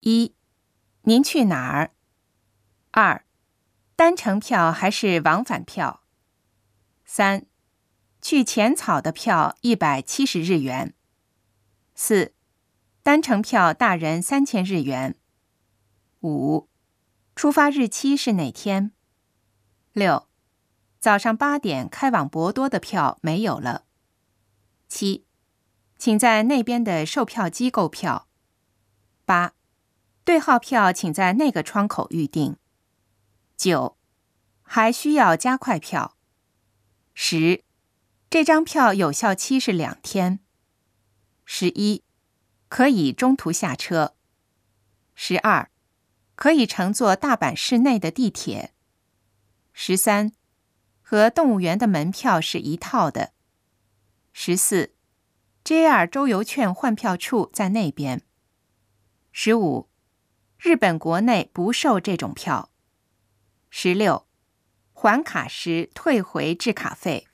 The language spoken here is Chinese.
一，您去哪儿？二，单程票还是往返票？三，去浅草的票一百七十日元。四，单程票大人三千日元。五，出发日期是哪天？六，早上八点开往博多的票没有了。七，请在那边的售票机购票。八，对号票请在那个窗口预订。九，还需要加快票。十，这张票有效期是两天。十一，可以中途下车。十二，可以乘坐大阪市内的地铁。十三，和动物园的门票是一套的。十四，JR 周游券换票处在那边。十五，日本国内不售这种票。十六，还卡时退回制卡费。